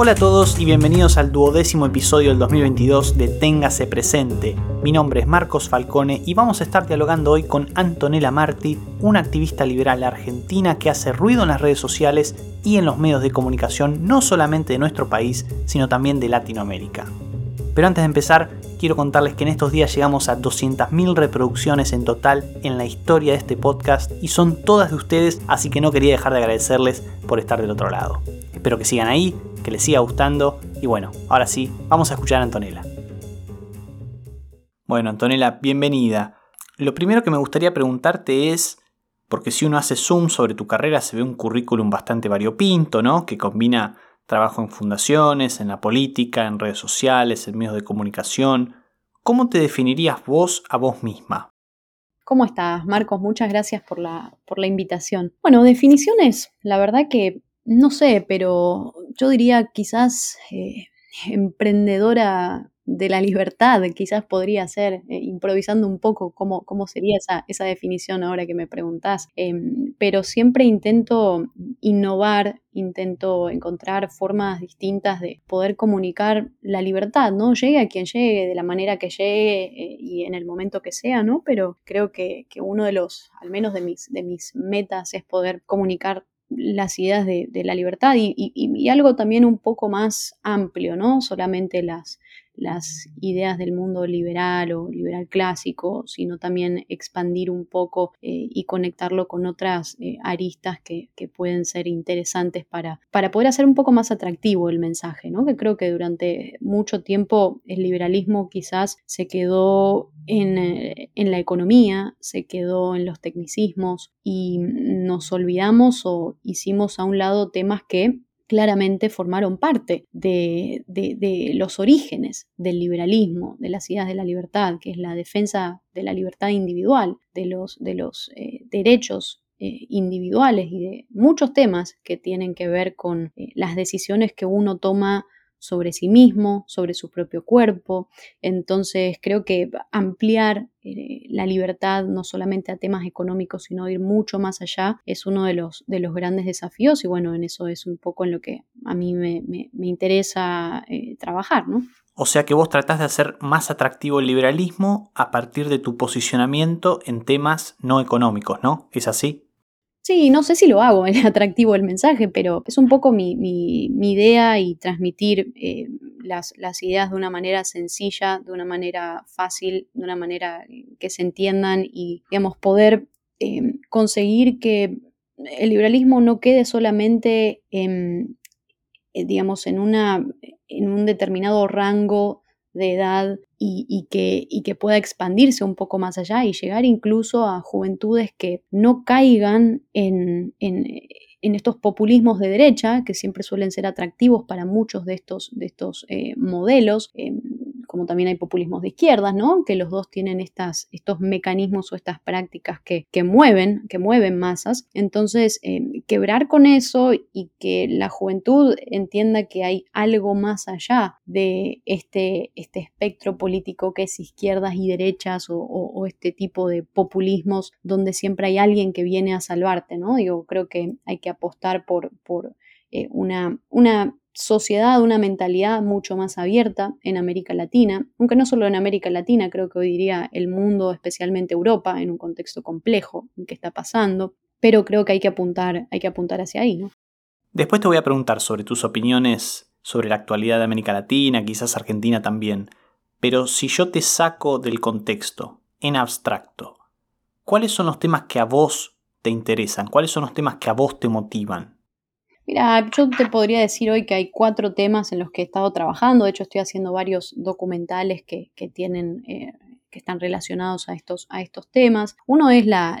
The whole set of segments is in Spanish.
Hola a todos y bienvenidos al duodécimo episodio del 2022 de Téngase Presente. Mi nombre es Marcos Falcone y vamos a estar dialogando hoy con Antonella Marti, una activista liberal argentina que hace ruido en las redes sociales y en los medios de comunicación no solamente de nuestro país, sino también de Latinoamérica. Pero antes de empezar, quiero contarles que en estos días llegamos a 200.000 reproducciones en total en la historia de este podcast y son todas de ustedes, así que no quería dejar de agradecerles por estar del otro lado. Espero que sigan ahí, que les siga gustando y bueno, ahora sí, vamos a escuchar a Antonella. Bueno, Antonella, bienvenida. Lo primero que me gustaría preguntarte es, porque si uno hace zoom sobre tu carrera se ve un currículum bastante variopinto, ¿no? Que combina trabajo en fundaciones, en la política, en redes sociales, en medios de comunicación. ¿Cómo te definirías vos a vos misma? ¿Cómo estás, Marcos? Muchas gracias por la, por la invitación. Bueno, definiciones, la verdad que no sé, pero yo diría quizás eh, emprendedora de la libertad, quizás podría ser, eh, improvisando un poco cómo, cómo sería esa, esa, definición ahora que me preguntás, em, pero siempre intento innovar, intento encontrar formas distintas de poder comunicar la libertad, ¿no? Llegue a quien llegue, de la manera que llegue eh, y en el momento que sea, ¿no? Pero creo que, que, uno de los, al menos de mis, de mis metas, es poder comunicar las ideas de, la libertad y, algo también un poco más amplio, no solamente las, ideas del mundo liberal o liberal clásico, sino también expandir un poco eh, y conectarlo con otras eh, aristas que, pueden ser interesantes para, para poder hacer un poco más atractivo el mensaje, ¿no? que creo que durante mucho tiempo el liberalismo quizás se quedó en, eh, en la economía, se quedó en los tecnicismos y nos olvidamos o hicimos a un lado temas que claramente formaron parte de, los orígenes del liberalismo, de las ideas de la libertad, que es la defensa de la libertad individual, de los, de los eh, derechos eh, individuales y de muchos temas que tienen que ver con las decisiones que uno toma sobre sí mismo, sobre su propio cuerpo. Entonces creo que ampliar eh, la libertad no solamente a temas económicos, sino ir mucho más allá, es uno de los, de los grandes desafíos y bueno, en eso es un poco en lo que a mí me, interesa eh, trabajar, ¿no? O sea que vos tratás de hacer más atractivo el liberalismo a partir de tu posicionamiento en temas no económicos, ¿no? ¿Es así? Sí, no sé si lo hago, es atractivo el mensaje, pero es un poco mi, idea y transmitir eh, las, ideas de una manera sencilla, de una manera fácil, de una manera que se entiendan y, digamos, poder eh, conseguir que el liberalismo no quede solamente en, eh, digamos, en, una, en un determinado rango de edad y, que, y, que, pueda expandirse un poco más allá y llegar incluso a juventudes que no caigan en, estos populismos de derecha, que siempre suelen ser atractivos para muchos de estos, de estos eh, modelos. Em, como también hay populismos de izquierdas, ¿no? Que los dos tienen estas, estos mecanismos o estas prácticas que, mueven, que mueven masas. Entonces, eh, quebrar con eso y que la juventud entienda que hay algo más allá de este, este espectro político que es izquierdas y derechas o, este tipo de populismos donde siempre hay alguien que viene a salvarte, ¿no? Digo, creo que hay que apostar por, por eh, una, una sociedad, una mentalidad mucho más abierta en América Latina, aunque no solo en América Latina, creo que hoy diría el mundo, especialmente Europa, en un contexto complejo en que está pasando, pero creo que hay que apuntar, hay que apuntar hacia ahí, ¿no? Después te voy a preguntar sobre tus opiniones sobre la actualidad de América Latina, quizás Argentina también, pero si yo te saco del contexto, en abstracto, ¿cuáles son los temas que a vos te interesan? ¿Cuáles son los temas que a vos te motivan? Mira, yo te podría decir hoy que hay cuatro temas en los que he estado trabajando. De hecho, estoy haciendo varios documentales que, tienen, eh, que están relacionados a estos, a estos temas. Uno es la,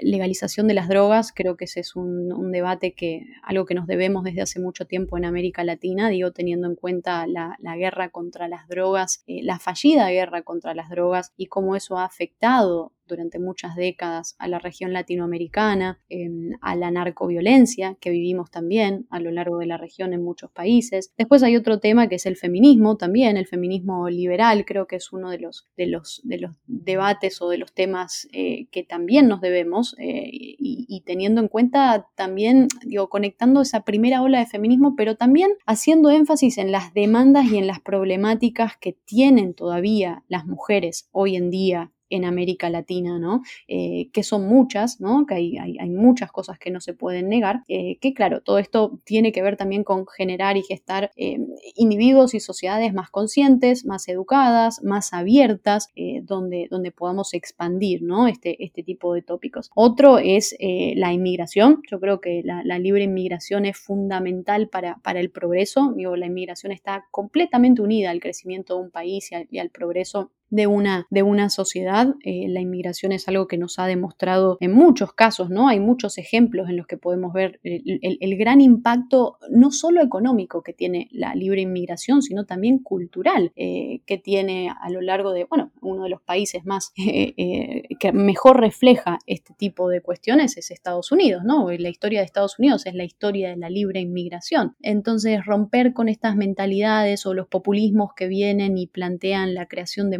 legalización de las drogas. Creo que ese es un, debate que, algo que nos debemos desde hace mucho tiempo en América Latina, digo, teniendo en cuenta la, guerra contra las drogas, eh, la fallida guerra contra las drogas y cómo eso ha afectado durante muchas décadas a la región latinoamericana, em, a la narcoviolencia que vivimos también a lo largo de la región en muchos países. Después hay otro tema que es el feminismo también, el feminismo liberal, creo que es uno de los, de los, de los debates o de los temas eh, que también nos debemos eh, y, y teniendo en cuenta también, digo, conectando esa primera ola de feminismo, pero también haciendo énfasis en las demandas y en las problemáticas que tienen todavía las mujeres hoy en día en América Latina, ¿no? Eh, que son muchas, ¿no? Que hay, hay, muchas cosas que no se pueden negar, eh, que claro, todo esto tiene que ver también con generar y gestar eh, individuos y sociedades más conscientes, más educadas, más abiertas, donde, donde podamos expandir, ¿no? Este, este tipo de tópicos. Otro es la inmigración, yo creo que la, libre inmigración es fundamental para, para el progreso, la inmigración está completamente unida al crecimiento de un país y al progreso de una, de una sociedad. Eh, la inmigración es algo que nos ha demostrado en muchos casos, ¿no? Hay muchos ejemplos en los que podemos ver el, gran impacto, no solo económico que tiene la libre inmigración, sino también cultural eh, que tiene a lo largo de, bueno, uno de los países más eh, que mejor refleja este tipo de cuestiones es Estados Unidos, ¿no? La historia de Estados Unidos es la historia de la libre inmigración. Entonces, romper con estas mentalidades o los populismos que vienen y plantean la creación de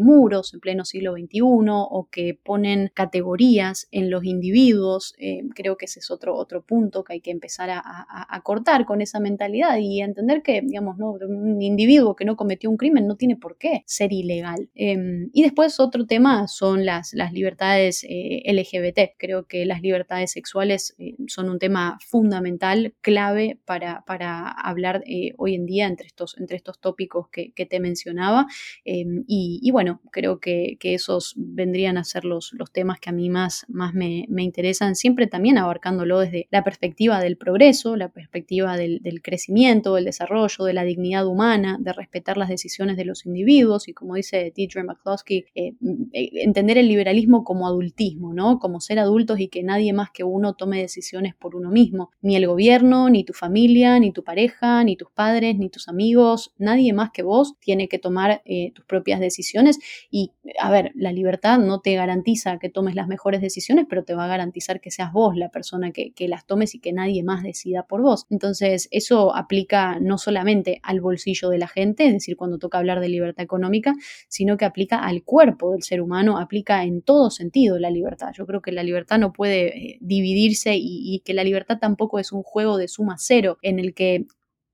en pleno siglo XXI o que ponen categorías en los individuos. Eh, creo que ese es otro, otro punto que hay que empezar a, cortar con esa mentalidad y entender que, digamos, ¿no? un individuo que no cometió un crimen no tiene por qué ser ilegal. Em, y después otro tema son las, las libertades eh, LGBT. Creo que las libertades sexuales eh, son un tema fundamental, clave para, para hablar hoy en día entre estos, entre estos tópicos que, te mencionaba. Em, y, bueno, creo que, esos vendrían a ser los, los, temas que a mí más, más me, interesan, siempre también abarcándolo desde la perspectiva del progreso, la perspectiva del, crecimiento, del desarrollo, de la dignidad humana, de respetar las decisiones de los individuos y como dice Deidre McCloskey, eh, eh, entender el liberalismo como adultismo, ¿no? Como ser adultos y que nadie más que uno tome decisiones por uno mismo, ni el gobierno, ni tu familia, ni tu pareja, ni tus padres, ni tus amigos, nadie más que vos tiene que tomar eh, tus propias decisiones y, a ver, la libertad no te garantiza que tomes las mejores decisiones, pero te va a garantizar que seas vos la persona que, las tomes y que nadie más decida por vos. Entonces, eso aplica no solamente al bolsillo de la gente, es decir, cuando toca hablar de libertad económica, sino que aplica al cuerpo del ser humano, aplica en todo sentido la libertad. Yo creo que la libertad no puede eh, dividirse y, que la libertad tampoco es un juego de suma cero en el que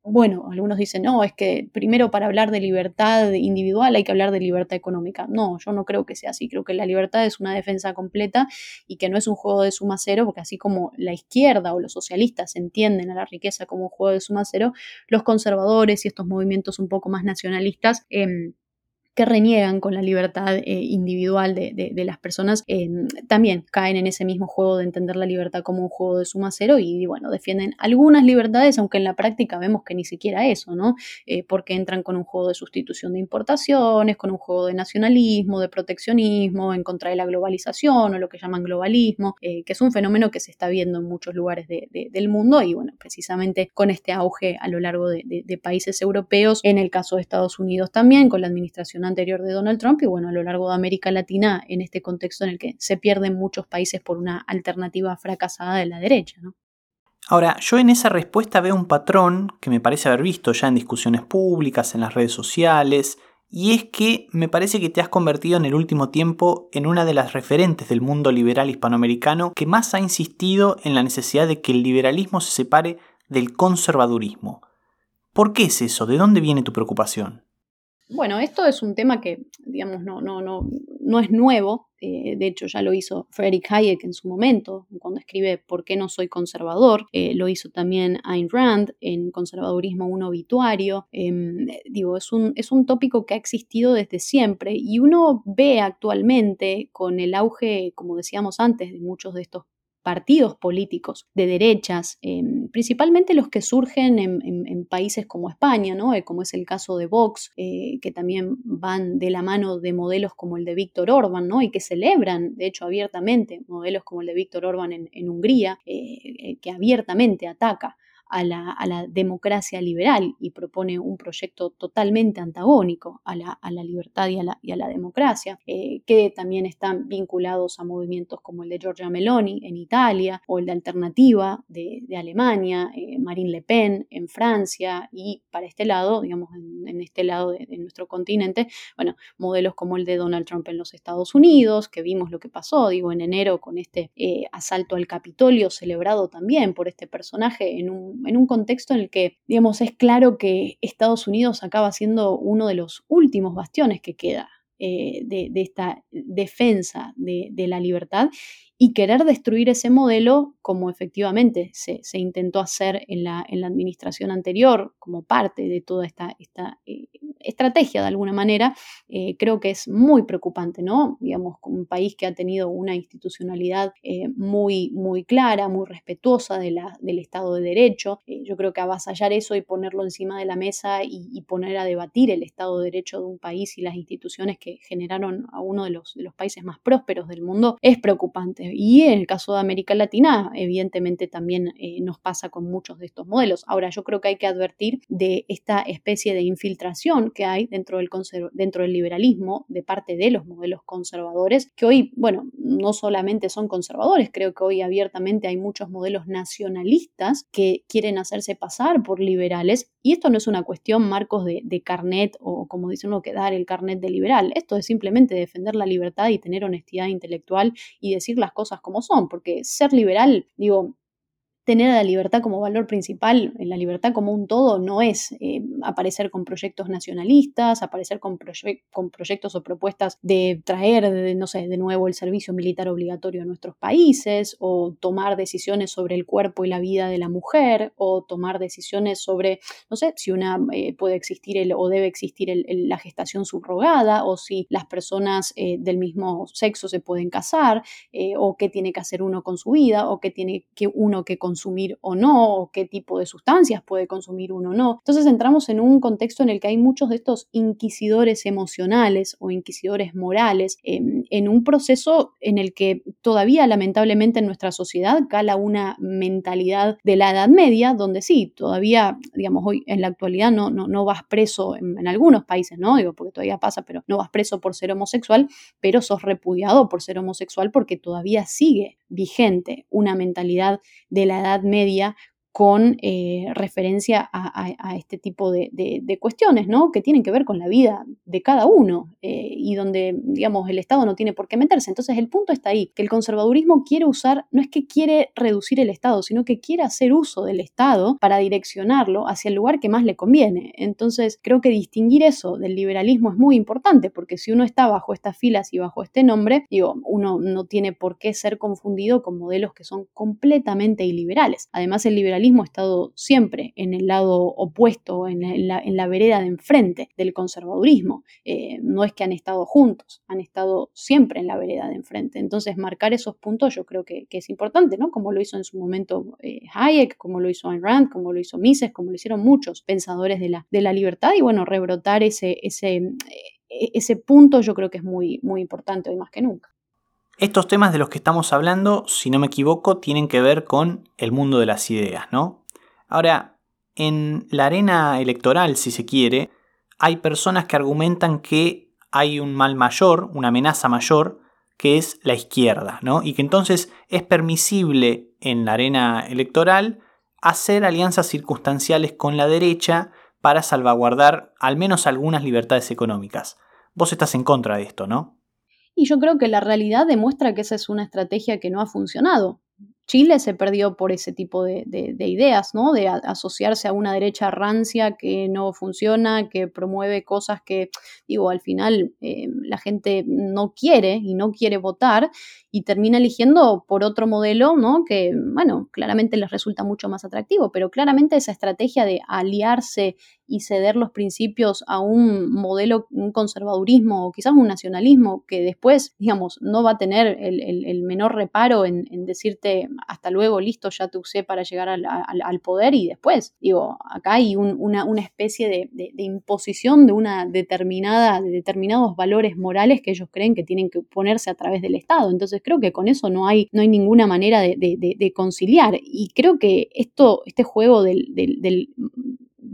bueno, algunos dicen, no, es que primero para hablar de libertad individual hay que hablar de libertad económica. No, yo no creo que sea así. Creo que la libertad es una defensa completa y que no es un juego de suma cero, porque así como la izquierda o los socialistas entienden a la riqueza como un juego de suma cero, los conservadores y estos movimientos un poco más nacionalistas em, que reniegan con la libertad eh, individual de, las personas, eh, también caen en ese mismo juego de entender la libertad como un juego de suma cero y, bueno, defienden algunas libertades, aunque en la práctica vemos que ni siquiera eso, ¿no? Eh, porque entran con un juego de sustitución de importaciones, con un juego de nacionalismo, de proteccionismo, en contra de la globalización o lo que llaman globalismo, que es un fenómeno que se está viendo en muchos lugares del mundo y, bueno, precisamente con este auge a lo largo de países europeos, en el caso de Estados Unidos también, con la administración anterior de Donald Trump y bueno, a lo largo de América Latina en este contexto en el que se pierden muchos países por una alternativa fracasada de la derecha. Ahora, yo en esa respuesta veo un patrón que me parece haber visto ya en discusiones públicas, en las redes sociales, y es que me parece que te has convertido en el último tiempo en una de las referentes del mundo liberal hispanoamericano que más ha insistido en la necesidad de que el liberalismo se separe del conservadurismo. ¿Por qué es eso? ¿De dónde viene tu preocupación? Bueno, esto es un tema que, digamos, no, no, no, no es nuevo. Eh, de hecho, ya lo hizo Frederick Hayek en su momento, cuando escribe ¿Por qué no soy conservador? Eh, lo hizo también Ayn Rand en Conservadurismo un obituario. Em, digo, es un, es un tópico que ha existido desde siempre y uno ve actualmente con el auge, como decíamos antes, de muchos de estos partidos políticos de derechas, em, principalmente los que surgen en, países como España, ¿no? Eh, como es el caso de Vox, eh, que también van de la mano de modelos como el de Víctor Orban, ¿no? y que celebran, de hecho, abiertamente modelos como el de Víctor Orban en, Hungría, eh, que abiertamente ataca a la, democracia liberal y propone un proyecto totalmente antagónico a la, libertad y a la, democracia, eh, que también están vinculados a movimientos como el de Giorgia Meloni en Italia o el de Alternativa de, Alemania, eh, Marine Le Pen en Francia y para este lado, digamos, en, este lado de, nuestro continente, bueno, modelos como el de Donald Trump en los Estados Unidos, que vimos lo que pasó, digo, en enero con este eh, asalto al Capitolio celebrado también por este personaje en un, en un contexto en el que, digamos, es claro que Estados Unidos acaba siendo uno de los últimos bastiones que queda eh, de, esta defensa de, de, la libertad y querer destruir ese modelo como efectivamente se, intentó hacer en la, en la, administración anterior como parte de toda esta, eh, estrategia de alguna manera, eh, creo que es muy preocupante, ¿no? Digamos, un país que ha tenido una institucionalidad eh, muy, muy clara, muy respetuosa del Estado de Derecho. yo creo que avasallar eso y ponerlo encima de la mesa y, poner a debatir el Estado de Derecho de un país y las instituciones que generaron a uno de los, de los países más prósperos del mundo es preocupante y en el caso de América Latina, evidentemente también eh, nos pasa con muchos de estos modelos. Ahora, yo creo que hay que advertir de esta especie de infiltración que hay dentro del, dentro del liberalismo de parte de los modelos conservadores, que hoy, bueno, no solamente son conservadores, creo que hoy abiertamente hay muchos modelos nacionalistas que quieren hacerse pasar por liberales. Y esto no es una cuestión, Marcos, de, carnet o como dicen uno, que dar el carnet de liberal. Esto es simplemente defender la libertad y tener honestidad intelectual y decir las cosas como son, porque ser liberal, digo, tener a la libertad como valor principal, la libertad como un todo, no es eh, aparecer con proyectos nacionalistas, aparecer con, con, proyectos o propuestas de traer, no sé, de nuevo el servicio militar obligatorio a nuestros países, o tomar decisiones sobre el cuerpo y la vida de la mujer, o tomar decisiones sobre, no sé, si una eh, puede existir el, o debe existir la gestación subrogada, o si las personas eh, del mismo sexo se pueden casar, o qué tiene que hacer uno con su vida, o qué tiene que uno que consumir consumir o no, o qué tipo de sustancias puede consumir uno o no. Entonces entramos en un contexto en el que hay muchos de estos inquisidores emocionales o inquisidores morales em, en un proceso en el que todavía lamentablemente en nuestra sociedad cala una mentalidad de la Edad Media, donde sí, todavía, digamos, hoy en la actualidad no, no, no vas preso en, algunos países, ¿no? Digo, porque todavía pasa, pero no vas preso por ser homosexual, pero sos repudiado por ser homosexual porque todavía sigue vigente una mentalidad de la Edad Media con eh, referencia a, este tipo de, cuestiones, ¿no? Que tienen que ver con la vida de cada uno eh, y donde, digamos, el Estado no tiene por qué meterse. Entonces, el punto está ahí, que el conservadurismo quiere usar, no es que quiere reducir el Estado, sino que quiere hacer uso del Estado para direccionarlo hacia el lugar que más le conviene. Entonces, creo que distinguir eso del liberalismo es muy importante, porque si uno está bajo estas filas y bajo este nombre, digo, uno no tiene por qué ser confundido con modelos que son completamente iliberales. Además, el liberalismo ha estado siempre en el lado opuesto, en la, vereda de enfrente del conservadurismo. Eh, no es que han estado juntos, han estado siempre en la vereda de enfrente. Entonces, marcar esos puntos yo creo que, es importante, ¿no? Como lo hizo en su momento eh, Hayek, como lo hizo Ayn Rand, como lo hizo Mises, como lo hicieron muchos pensadores de la, la libertad y bueno, rebrotar eh, ese punto yo creo que es muy, muy importante hoy más que nunca. Estos temas de los que estamos hablando, si no me equivoco, tienen que ver con el mundo de las ideas, ¿no? Ahora, en la arena electoral, si se quiere, hay personas que argumentan que hay un mal mayor, una amenaza mayor, que es la izquierda, ¿no? Y que entonces es permisible en la arena electoral hacer alianzas circunstanciales con la derecha para salvaguardar al menos algunas libertades económicas. Vos estás en contra de esto, ¿no? Y yo creo que la realidad demuestra que esa es una estrategia que no ha funcionado. Chile se perdió por ese tipo de, ideas, ¿no? De asociarse a una derecha rancia que no funciona, que promueve cosas que, digo, al final eh, la gente no quiere y no quiere votar y termina eligiendo por otro modelo, ¿no? Que, bueno, claramente les resulta mucho más atractivo, pero claramente esa estrategia de aliarse y ceder los principios a un modelo, un conservadurismo o quizás un nacionalismo que después, digamos, no va a tener el, menor reparo en, decirte hasta luego, listo, ya te usé para llegar al, poder y después, digo, acá hay una, especie de, imposición de una determinada, de determinados valores morales que ellos creen que tienen que ponerse a través del Estado. Entonces creo que con eso no hay, no hay ninguna manera de, conciliar. Y creo que esto, este juego del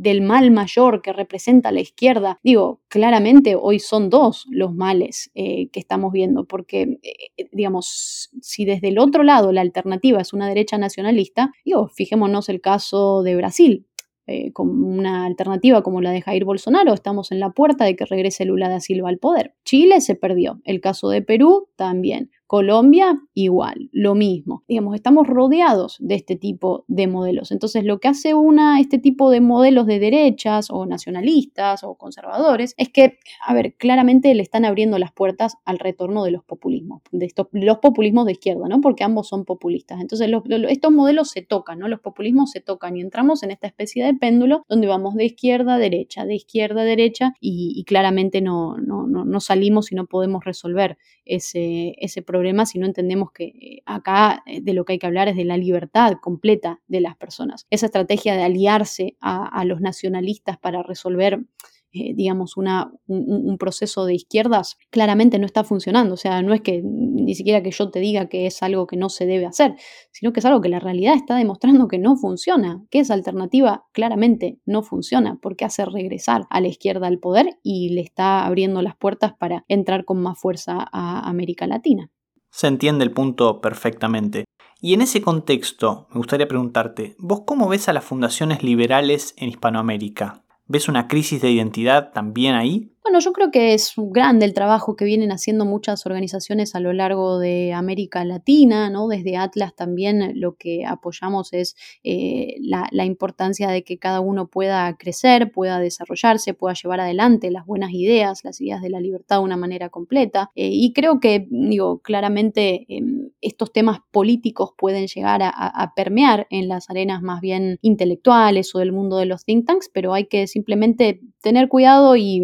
del mal mayor que representa la izquierda, digo, claramente hoy son dos los males eh, que estamos viendo, porque, eh, digamos, si desde el otro lado la alternativa es una derecha nacionalista, digo, fijémonos el caso de Brasil. Eh, con una alternativa como la de Jair Bolsonaro, estamos en la puerta de que regrese Lula da Silva al poder. Chile se perdió, el caso de Perú también. Colombia, igual, lo mismo. Digamos, estamos rodeados de este tipo de modelos. Entonces, lo que hace una, este tipo de modelos de derechas o nacionalistas o conservadores es que, a ver, claramente le están abriendo las puertas al retorno de los populismos, de estos, los populismos de izquierda, ¿no? Porque ambos son populistas. Entonces, estos modelos se tocan, ¿no? Los populismos se tocan y entramos en esta especie de péndulo donde vamos de izquierda a derecha, de izquierda a derecha y, claramente no, no, no, salimos y no podemos resolver ese, ese problema si no entendemos que eh, acá eh, de lo que hay que hablar es de la libertad completa de las personas. Esa estrategia de aliarse a, los nacionalistas para resolver eh, digamos, una, un, proceso de izquierdas, claramente no está funcionando. O sea, no es que ni siquiera que yo te diga que es algo que no se debe hacer, sino que es algo que la realidad está demostrando que no funciona, que esa alternativa claramente no funciona, porque hace regresar a la izquierda al poder y le está abriendo las puertas para entrar con más fuerza a América Latina. Se entiende el punto perfectamente. Y en ese contexto, me gustaría preguntarte, ¿vos cómo ves a las fundaciones liberales en Hispanoamérica? ¿Ves una crisis de identidad también ahí? Bueno, yo creo que es grande el trabajo que vienen haciendo muchas organizaciones a lo largo de América Latina, ¿no? Desde Atlas también lo que apoyamos es eh, la, importancia de que cada uno pueda crecer, pueda desarrollarse, pueda llevar adelante las buenas ideas, las ideas de la libertad de una manera completa. Eh, y creo que, digo, claramente em, estos temas políticos pueden llegar a, permear en las arenas más bien intelectuales o del mundo de los think tanks, pero hay que simplemente tener cuidado y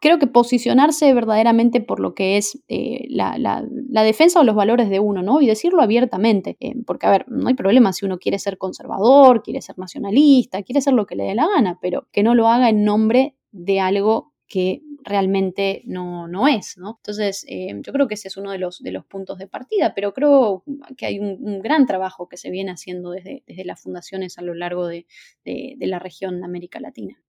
creo que posicionarse verdaderamente por lo que es eh, la, defensa o los valores de uno, ¿no? Y decirlo abiertamente, eh, porque, a ver, no hay problema si uno quiere ser conservador, quiere ser nacionalista, quiere ser lo que le dé la gana, pero que no lo haga en nombre de algo que realmente no, no es, ¿no? Entonces, eh, yo creo que ese es uno de los, de los puntos de partida, pero creo que hay un, gran trabajo que se viene haciendo desde, desde las fundaciones a lo largo de, de la región de América Latina.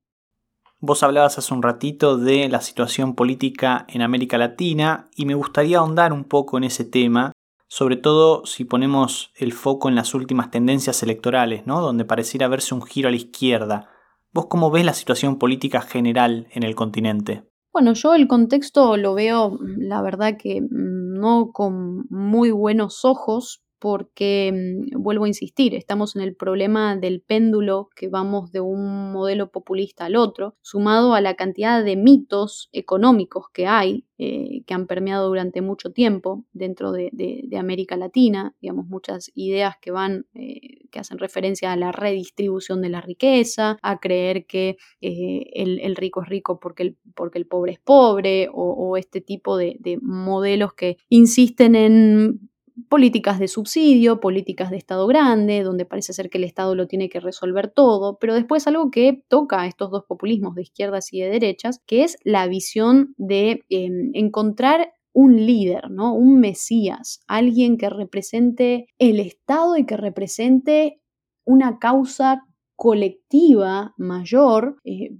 Vos hablabas hace un ratito de la situación política en América Latina y me gustaría ahondar un poco en ese tema, sobre todo si ponemos el foco en las últimas tendencias electorales, ¿no? donde pareciera verse un giro a la izquierda. ¿Vos cómo ves la situación política general en el continente? Bueno, yo el contexto lo veo, la verdad que no con muy buenos ojos, porque, mm, vuelvo a insistir, estamos en el problema del péndulo que vamos de un modelo populista al otro, sumado a la cantidad de mitos económicos que hay, eh, que han permeado durante mucho tiempo dentro de, América Latina, digamos, muchas ideas que van, eh, que hacen referencia a la redistribución de la riqueza, a creer que eh, el, rico es rico porque el, porque el pobre es pobre, o este tipo de modelos que insisten en políticas de subsidio, políticas de Estado grande, donde parece ser que el Estado lo tiene que resolver todo, pero después algo que toca a estos dos populismos de izquierdas y de derechas, que es la visión de em, encontrar un líder, ¿no? Un mesías, alguien que represente el Estado y que represente una causa colectiva mayor, eh,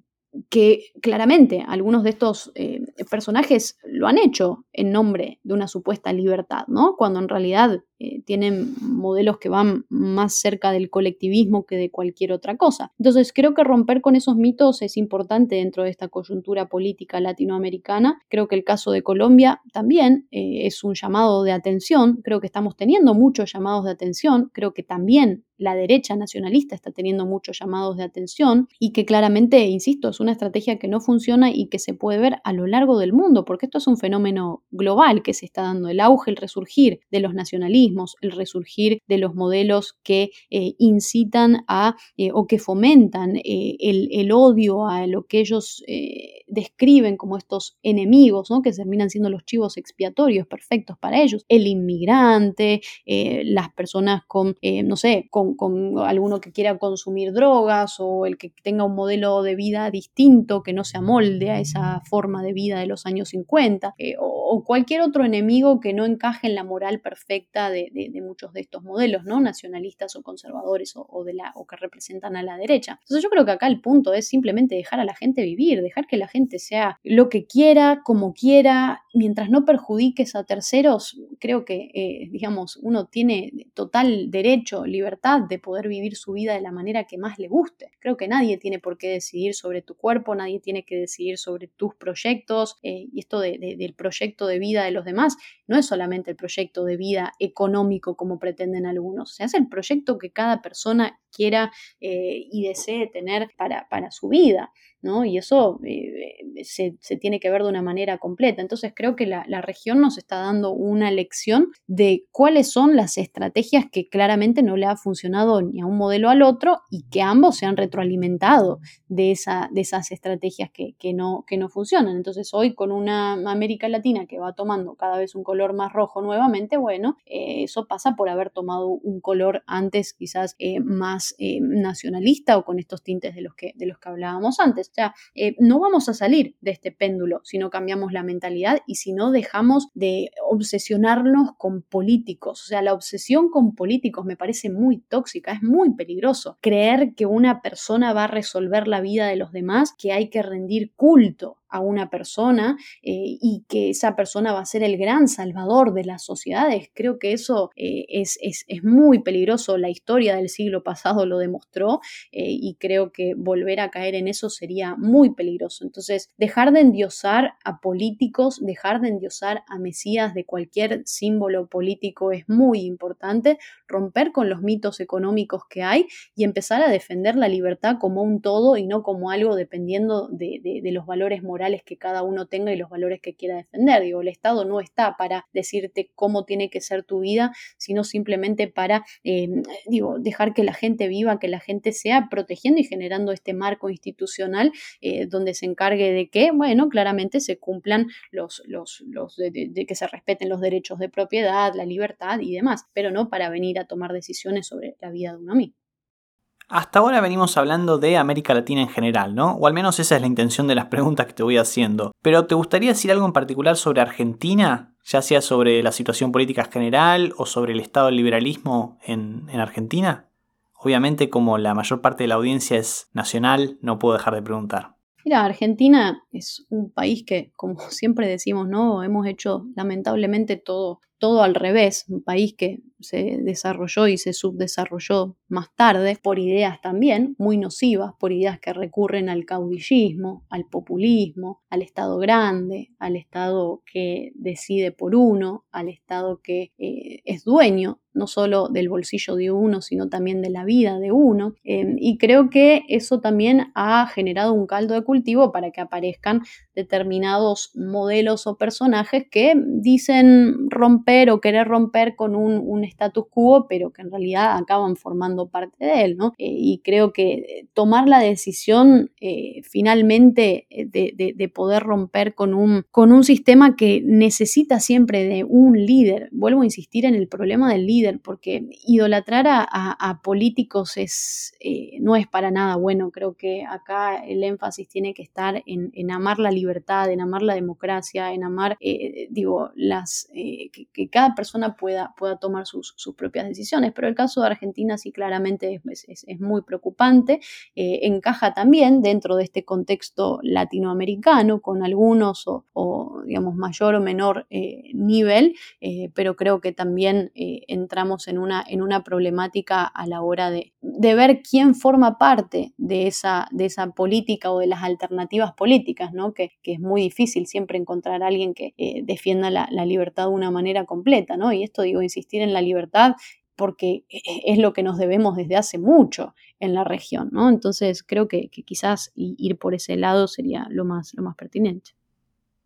que claramente algunos de estos eh, personajes lo han hecho en nombre de una supuesta libertad, ¿no? Cuando en realidad eh, tienen modelos que van más cerca del colectivismo que de cualquier otra cosa. Entonces creo que romper con esos mitos es importante dentro de esta coyuntura política latinoamericana. Creo que el caso de Colombia también eh, es un llamado de atención. Creo que estamos teniendo muchos llamados de atención. Creo que también la derecha nacionalista está teniendo muchos llamados de atención y que claramente, insisto, es una estrategia que no funciona y que se puede ver a lo largo del mundo, porque esto es un fenómeno global que se está dando, el auge, el resurgir de los el resurgir de los modelos que eh, incitan a eh, o que fomentan eh, el, odio a lo que ellos describen como estos enemigos, ¿no? que terminan siendo los chivos expiatorios perfectos para ellos, el inmigrante, las personas con, no sé, con, alguno que quiera consumir drogas o el que tenga un modelo de vida distinto que no se amolde a esa forma de vida de los años 50, o, cualquier otro enemigo que no encaje en la moral perfecta de, muchos de estos modelos, ¿no? Nacionalistas o conservadores o, de la, o que representan a la derecha. Entonces yo creo que acá el punto es simplemente dejar a la gente vivir, dejar que la gente sea lo que quiera, como quiera, mientras no perjudiques a terceros, creo que, eh, digamos, uno tiene total derecho, libertad de poder vivir su vida de la manera que más le guste. Creo que nadie tiene por qué decidir sobre tu cuerpo, nadie tiene que decidir sobre tus proyectos eh, y esto del proyecto de vida de los demás no es solamente el proyecto de vida económico como pretenden algunos, se hace el proyecto que cada persona quiera eh, y desee tener para, para su vida. ¿no? Y eso eh, se, tiene que ver de una manera completa. Entonces creo que la, región nos está dando una lección de cuáles son las estrategias que claramente no le ha funcionado ni a un modelo al otro y que ambos se han retroalimentado de, esa, de esas estrategias que, no, que no funcionan. Entonces hoy con una América Latina que va tomando cada vez un color más rojo nuevamente, bueno, eh, eso pasa por haber tomado un color antes quizás eh, más nacionalista o con estos tintes de los que, de los que hablábamos antes. O sea, eh, no vamos a salir de este péndulo si no cambiamos la mentalidad y si no dejamos de obsesionarnos con políticos. O sea, la obsesión con políticos me parece muy tóxica, es muy peligroso. Creer que una persona va a resolver la vida de los demás, que hay que rendir culto a una persona eh, y que esa persona va a ser el gran salvador de las sociedades. Creo que eso eh, es, es, muy peligroso. La historia del siglo pasado lo demostró eh, y creo que volver a caer en eso sería muy peligroso. Entonces, dejar de endiosar a políticos, dejar de endiosar a Mesías de cualquier símbolo político es muy importante, romper con los mitos económicos que hay y empezar a defender la libertad como un todo y no como algo dependiendo de, de los valores morales que cada uno tenga y los valores que quiera defender. Digo, el Estado no está para decirte cómo tiene que ser tu vida, sino simplemente para, em, digo, dejar que la gente viva, que la gente sea protegiendo y generando este marco institucional eh, donde se encargue de que, bueno, claramente se cumplan los, los, los de, que se respeten los derechos de propiedad, la libertad y demás, pero no para venir a tomar decisiones sobre la vida de uno mismo. Hasta ahora venimos hablando de América Latina en general, ¿no? O al menos esa es la intención de las preguntas que te voy haciendo. Pero ¿te gustaría decir algo en particular sobre Argentina? Ya sea sobre la situación política general o sobre el estado del liberalismo en, en Argentina. Obviamente como la mayor parte de la audiencia es nacional, no puedo dejar de preguntar. Mira, Argentina es un país que, como siempre decimos, ¿no? Hemos hecho lamentablemente todo todo al revés, un país que se desarrolló y se subdesarrolló más tarde por ideas también muy nocivas, por ideas que recurren al caudillismo, al populismo, al Estado grande, al Estado que decide por uno, al Estado que eh, es dueño no solo del bolsillo de uno, sino también de la vida de uno. Em, y creo que eso también ha generado un caldo de cultivo para que aparezcan determinados modelos o personajes que dicen romper o querer romper con un, status quo, pero que en realidad acaban formando parte de él, ¿no? Eh, y creo que tomar la decisión eh, finalmente eh, de, poder romper con un, con un sistema que necesita siempre de un líder, vuelvo a insistir en el problema del líder, porque idolatrar a, políticos es, no es para nada bueno, creo que acá el énfasis tiene que estar en, en amar la libertad en amar la democracia, en amar, eh, digo, las, eh, que, cada persona pueda, pueda tomar sus, propias decisiones. Pero el caso de Argentina sí claramente es, muy preocupante. Eh, encaja también dentro de este contexto latinoamericano con algunos o, digamos, mayor o menor nivel, pero creo que también entramos en una, en una problemática a la hora de, de ver quién forma parte de esa, de esa política o de las alternativas políticas, ¿no? que, que es muy difícil siempre encontrar a alguien que eh, defienda la, libertad de una manera completa, ¿no? Y esto digo, insistir en la libertad porque e, e, es lo que nos debemos desde hace mucho en la región, ¿no? Entonces creo que, quizás ir por ese lado sería lo más, lo más pertinente.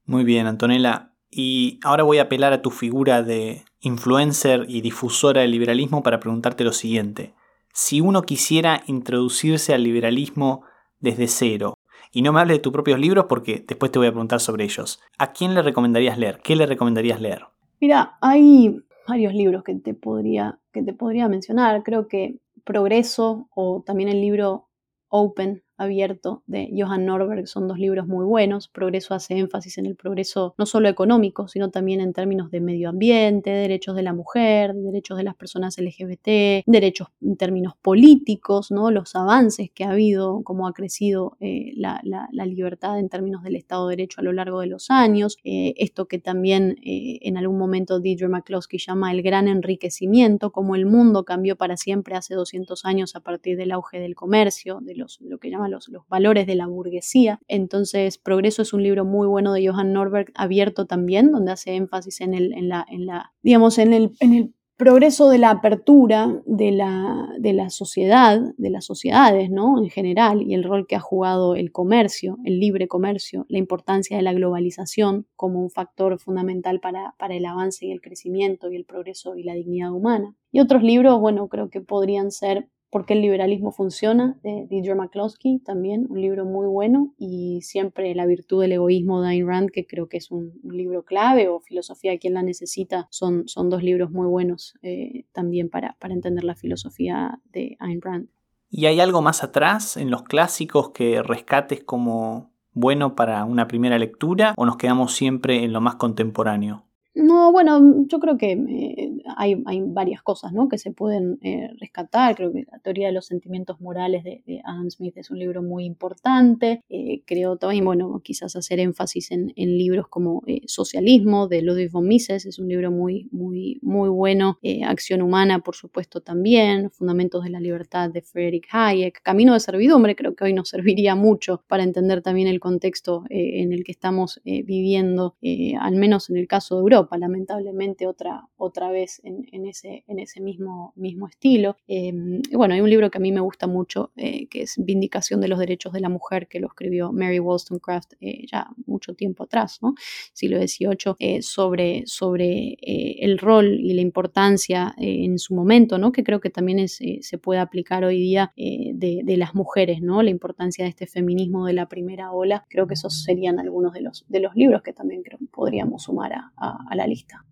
Muy bien, Antonella. Y ahora voy a apelar a tu figura de influencer y difusora del liberalismo para preguntarte lo siguiente. Si uno quisiera introducirse al liberalismo desde cero, Y no me hables de tus propios libros porque después te voy a preguntar sobre ellos. ¿A quién le recomendarías leer? ¿Qué le recomendarías leer? Mira, hay varios libros que te podría, que te podría mencionar. Creo que Progreso o también el libro Open abierto de Johan Norberg son dos libros muy buenos. Progreso hace énfasis en el progreso no solo económico, sino también en términos de medio ambiente, derechos de la mujer, derechos de las personas LGBT, derechos en términos políticos, ¿no? los avances que ha habido, cómo ha crecido eh, la, libertad en términos del Estado de Derecho a lo largo de los años. Eh, esto que también eh, en algún momento Deidre McCloskey llama el gran enriquecimiento, como el mundo cambió para siempre hace 200 años a partir del auge del comercio, de, los, lo que llama los, valores de la burguesía. Entonces, Progreso es un libro muy bueno de Johan Norberg, abierto también, donde hace énfasis en el, en la, en la digamos, en el, en el progreso de la apertura de la, de la, sociedad, de las sociedades, ¿no? En general, y el rol que ha jugado el comercio, el libre comercio, la importancia de la globalización como un factor fundamental para, para el avance y el crecimiento y el progreso y la dignidad humana. Y otros libros, bueno, creo que podrían ser por qué el liberalismo funciona, de Deidre McCloskey, también un libro muy bueno, y siempre La virtud del egoísmo de Ayn Rand, que creo que es un, libro clave, o Filosofía de quien la necesita, son, son dos libros muy buenos eh, también para, para entender la filosofía de Ayn Rand. ¿Y hay algo más atrás en los clásicos que rescates como bueno para una primera lectura o nos quedamos siempre en lo más contemporáneo? No, bueno, yo creo que eh, hay, varias cosas que se pueden eh, rescatar. Creo que la teoría de los sentimientos morales de, Adam Smith es un libro muy importante. Eh, creo también, bueno, quizás hacer énfasis en, libros como Socialismo de Ludwig von Mises, es un libro muy, muy, muy bueno. Acción Humana, por supuesto, también. Fundamentos de la Libertad de Friedrich Hayek. Camino de Servidumbre, creo que hoy nos serviría mucho para entender también el contexto en el que estamos viviendo, al menos en el caso de Europa lamentablemente otra, otra vez en, ese, en ese mismo, mismo estilo. Em, bueno, hay un libro que a mí me gusta mucho, eh, que es Vindicación de los Derechos de la Mujer, que lo escribió Mary Wollstonecraft eh, ya mucho tiempo atrás, ¿no? siglo XVIII, eh, sobre, sobre el rol y la importancia en su momento, ¿no? que creo que también es, se puede aplicar hoy día de, las mujeres, ¿no? la importancia de este feminismo de la primera ola. Creo que esos serían algunos de los, de los libros que también creo podríamos sumar a, la lista.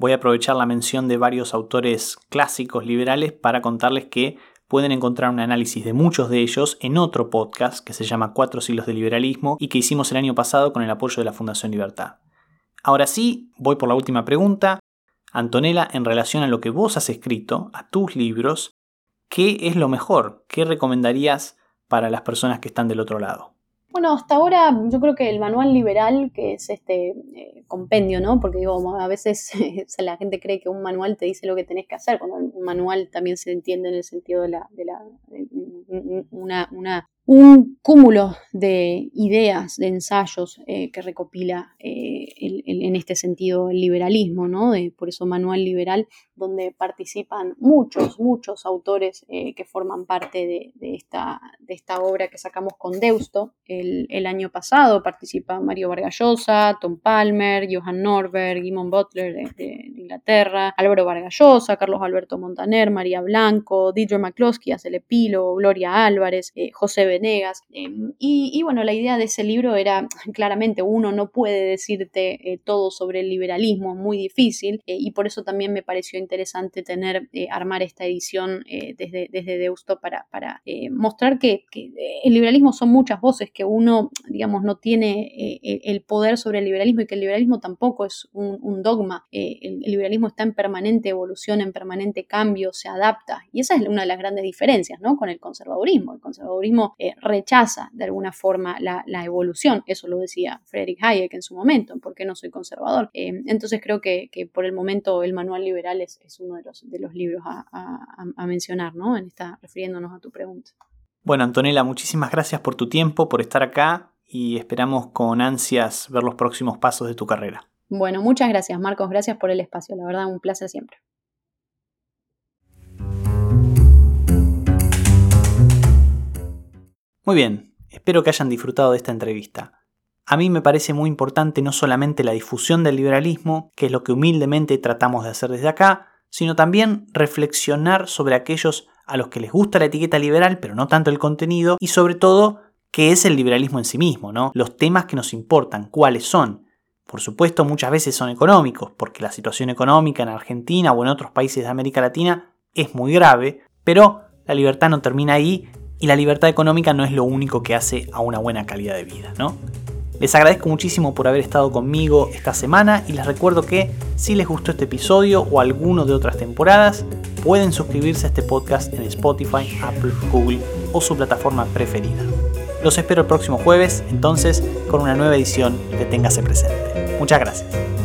Voy a aprovechar la mención de varios autores clásicos liberales para contarles que pueden encontrar un análisis de muchos de ellos en otro podcast que se llama Cuatro siglos de liberalismo y que hicimos el año pasado con el apoyo de la Fundación Libertad. Ahora sí, voy por la última pregunta. Antonella, en relación a lo que vos has escrito, a tus libros, ¿qué es lo mejor? ¿Qué recomendarías para las personas que están del otro lado? Bueno, hasta ahora yo creo que el manual liberal, que es este eh, compendio, ¿no? Porque digo, a veces la gente cree que un manual te dice lo que tenés que hacer, cuando un manual también se entiende en el sentido de la, de la una, una un cúmulo de ideas, de ensayos eh, que recopila eh, en este sentido el liberalismo, ¿no? por eso Manual Liberal, donde participan muchos, muchos autores eh, que forman parte de, esta, de, esta, obra que sacamos con Deusto el, año pasado. Participa Mario Vargallosa, Tom Palmer, Johan Norberg, Guimon Butler de, Inglaterra, Álvaro Vargallosa, Carlos Alberto Montaner, María Blanco, Deidre McCloskey hace el epílogo, Gloria Álvarez, José Venegas. Em, y, bueno, la idea de ese libro era, claramente, uno no puede decirte eh, todo sobre el liberalismo, es muy difícil, eh, y por eso también me pareció interesante tener, eh, armar esta edición desde, desde Deusto para, para mostrar que, el liberalismo son muchas voces, que uno, digamos, no tiene el poder sobre el liberalismo y que el liberalismo tampoco es un, dogma. El, el, liberalismo está en permanente evolución, en permanente cambio, se adapta, y esa es una de las grandes diferencias, ¿no? Con el conservadurismo. El conservadurismo rechaza de alguna forma la, evolución. Eso lo decía Friedrich Hayek en su momento, ¿por qué no soy conservador? Eh, entonces creo que, por el momento el manual liberal es, uno de los, de los libros a, mencionar, ¿no? En esta, refiriéndonos a tu pregunta. Bueno, Antonella, muchísimas gracias por tu tiempo, por estar acá y esperamos con ansias ver los próximos pasos de tu carrera. Bueno, muchas gracias Marcos, gracias por el espacio, la verdad un placer siempre. Muy bien, espero que hayan disfrutado de esta entrevista. A mí me parece muy importante no solamente la difusión del liberalismo, que es lo que humildemente tratamos de hacer desde acá, sino también reflexionar sobre aquellos a los que les gusta la etiqueta liberal, pero no tanto el contenido, y sobre todo qué es el liberalismo en sí mismo, ¿no? Los temas que nos importan, cuáles son. Por supuesto, muchas veces son económicos, porque la situación económica en Argentina o en otros países de América Latina es muy grave, pero la libertad no termina ahí y la libertad económica no es lo único que hace a una buena calidad de vida, ¿no? Les agradezco muchísimo por haber estado conmigo esta semana y les recuerdo que si les gustó este episodio o alguno de otras temporadas, pueden suscribirse a este podcast en Spotify, Apple, Google o su plataforma preferida. Los espero el próximo jueves, entonces, con una nueva edición de Téngase Presente. Muchas gracias.